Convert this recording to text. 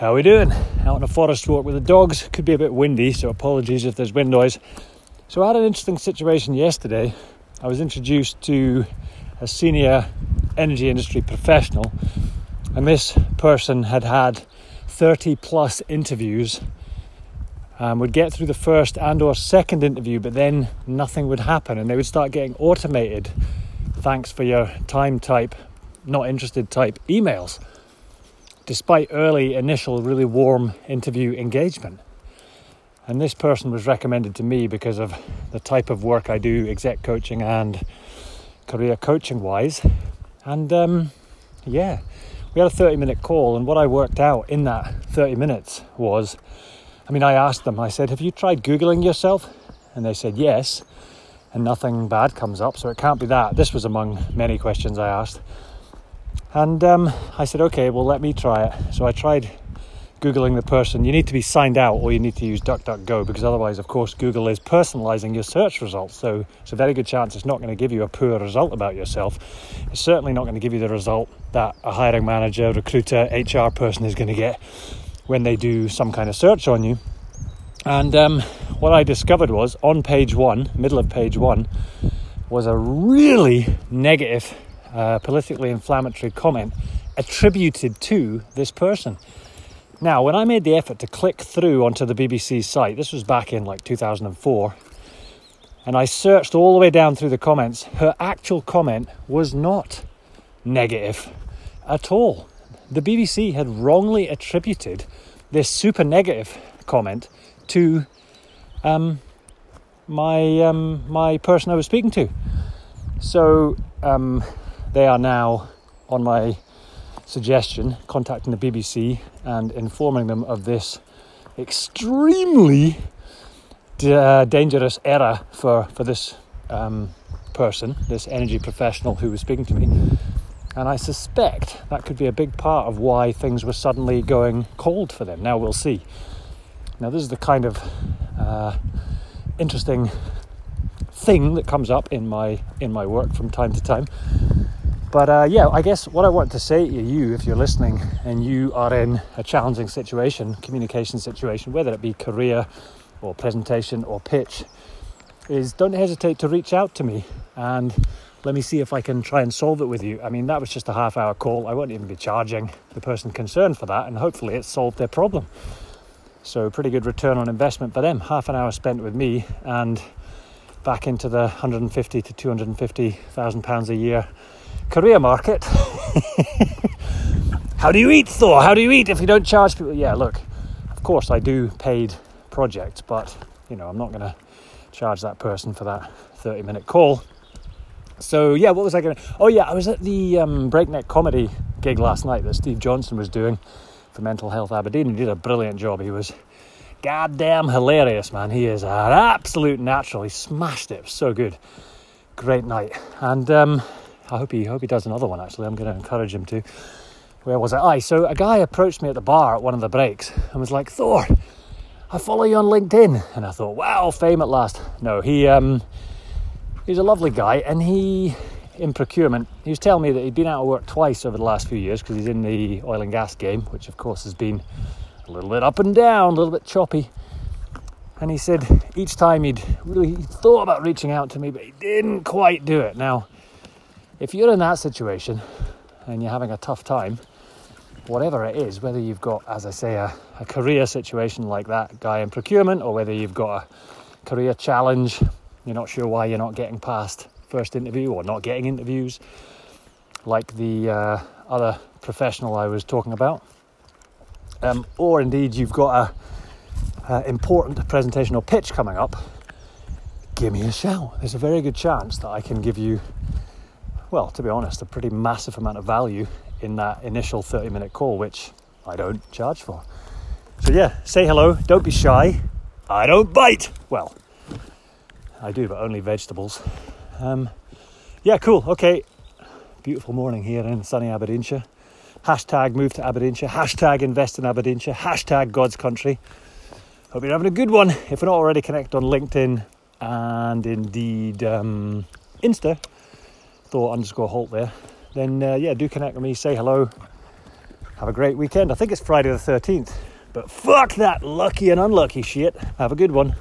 How are we doing? Out on a forest walk with the dogs. Could be a bit windy, so apologies if there's wind noise. So I had an interesting situation yesterday. I was introduced to a senior energy industry professional, and this person had had 30 plus interviews. Um, would get through the first and or second interview, but then nothing would happen, and they would start getting automated. Thanks for your time type, not interested type emails despite early initial really warm interview engagement. And this person was recommended to me because of the type of work I do, exec coaching and career coaching wise. And um, yeah, we had a 30 minute call, and what I worked out in that 30 minutes was I mean, I asked them, I said, Have you tried Googling yourself? And they said, Yes. And nothing bad comes up, so it can't be that. This was among many questions I asked. And um, I said, okay, well, let me try it. So I tried Googling the person. You need to be signed out or you need to use DuckDuckGo because otherwise, of course, Google is personalizing your search results. So it's a very good chance it's not going to give you a poor result about yourself. It's certainly not going to give you the result that a hiring manager, recruiter, HR person is going to get when they do some kind of search on you. And um, what I discovered was on page one, middle of page one, was a really negative uh, politically inflammatory comment attributed to this person. Now, when I made the effort to click through onto the BBC site, this was back in like 2004, and I searched all the way down through the comments, her actual comment was not negative at all. The BBC had wrongly attributed this super negative comment to um, my um, my person I was speaking to. So um, they are now, on my suggestion, contacting the BBC and informing them of this extremely uh, dangerous error for, for this um, person, this energy professional who was speaking to me. And I suspect that could be a big part of why things were suddenly going cold for them. Now we'll see. Now, this is the kind of uh, interesting thing that comes up in my in my work from time to time but uh, yeah, I guess what I want to say to you, if you're listening and you are in a challenging situation, communication situation, whether it be career or presentation or pitch, is don't hesitate to reach out to me and let me see if I can try and solve it with you. I mean, that was just a half hour call. I won't even be charging the person concerned for that, and hopefully it solved their problem. So, pretty good return on investment for them. Half an hour spent with me and back into the 150 to 250,000 pounds a year career market. How do you eat, Thor? How do you eat if you don't charge people? Yeah, look, of course I do paid projects, but you know I'm not going to charge that person for that 30 minute call. So yeah, what was I going to? Oh yeah, I was at the um, Breakneck Comedy gig last night that Steve Johnson was doing for Mental Health Aberdeen. He did a brilliant job. He was goddamn hilarious, man. He is an absolute natural. He smashed it. So good. Great night. And um, I hope he hope he does another one. Actually, I'm going to encourage him to. Where was it? Aye, so a guy approached me at the bar at one of the breaks and was like, "Thor, I follow you on LinkedIn," and I thought, "Wow, fame at last." No, he um, he's a lovely guy, and he in procurement. He was telling me that he'd been out of work twice over the last few years because he's in the oil and gas game, which of course has been a little bit up and down, a little bit choppy. And he said each time he'd really thought about reaching out to me, but he didn't quite do it. Now, if you're in that situation and you're having a tough time, whatever it is, whether you've got, as I say, a, a career situation like that guy in procurement, or whether you've got a career challenge, you're not sure why you're not getting past first interview or not getting interviews, like the uh, other professional I was talking about, um, or indeed you've got a, a important presentation or pitch coming up, give me a shout. There's a very good chance that I can give you well, to be honest, a pretty massive amount of value in that initial 30 minute call, which I don't charge for. So, yeah, say hello, don't be shy. I don't bite. Well, I do, but only vegetables. Um, yeah, cool. Okay. Beautiful morning here in sunny Aberdeenshire. Hashtag move to Aberdeenshire. Hashtag invest in Aberdeenshire. Hashtag God's country. Hope you're having a good one. If we're not already connected on LinkedIn and indeed um, Insta, thought underscore halt there, then uh, yeah, do connect with me, say hello, have a great weekend. I think it's Friday the 13th, but fuck that lucky and unlucky shit. Have a good one.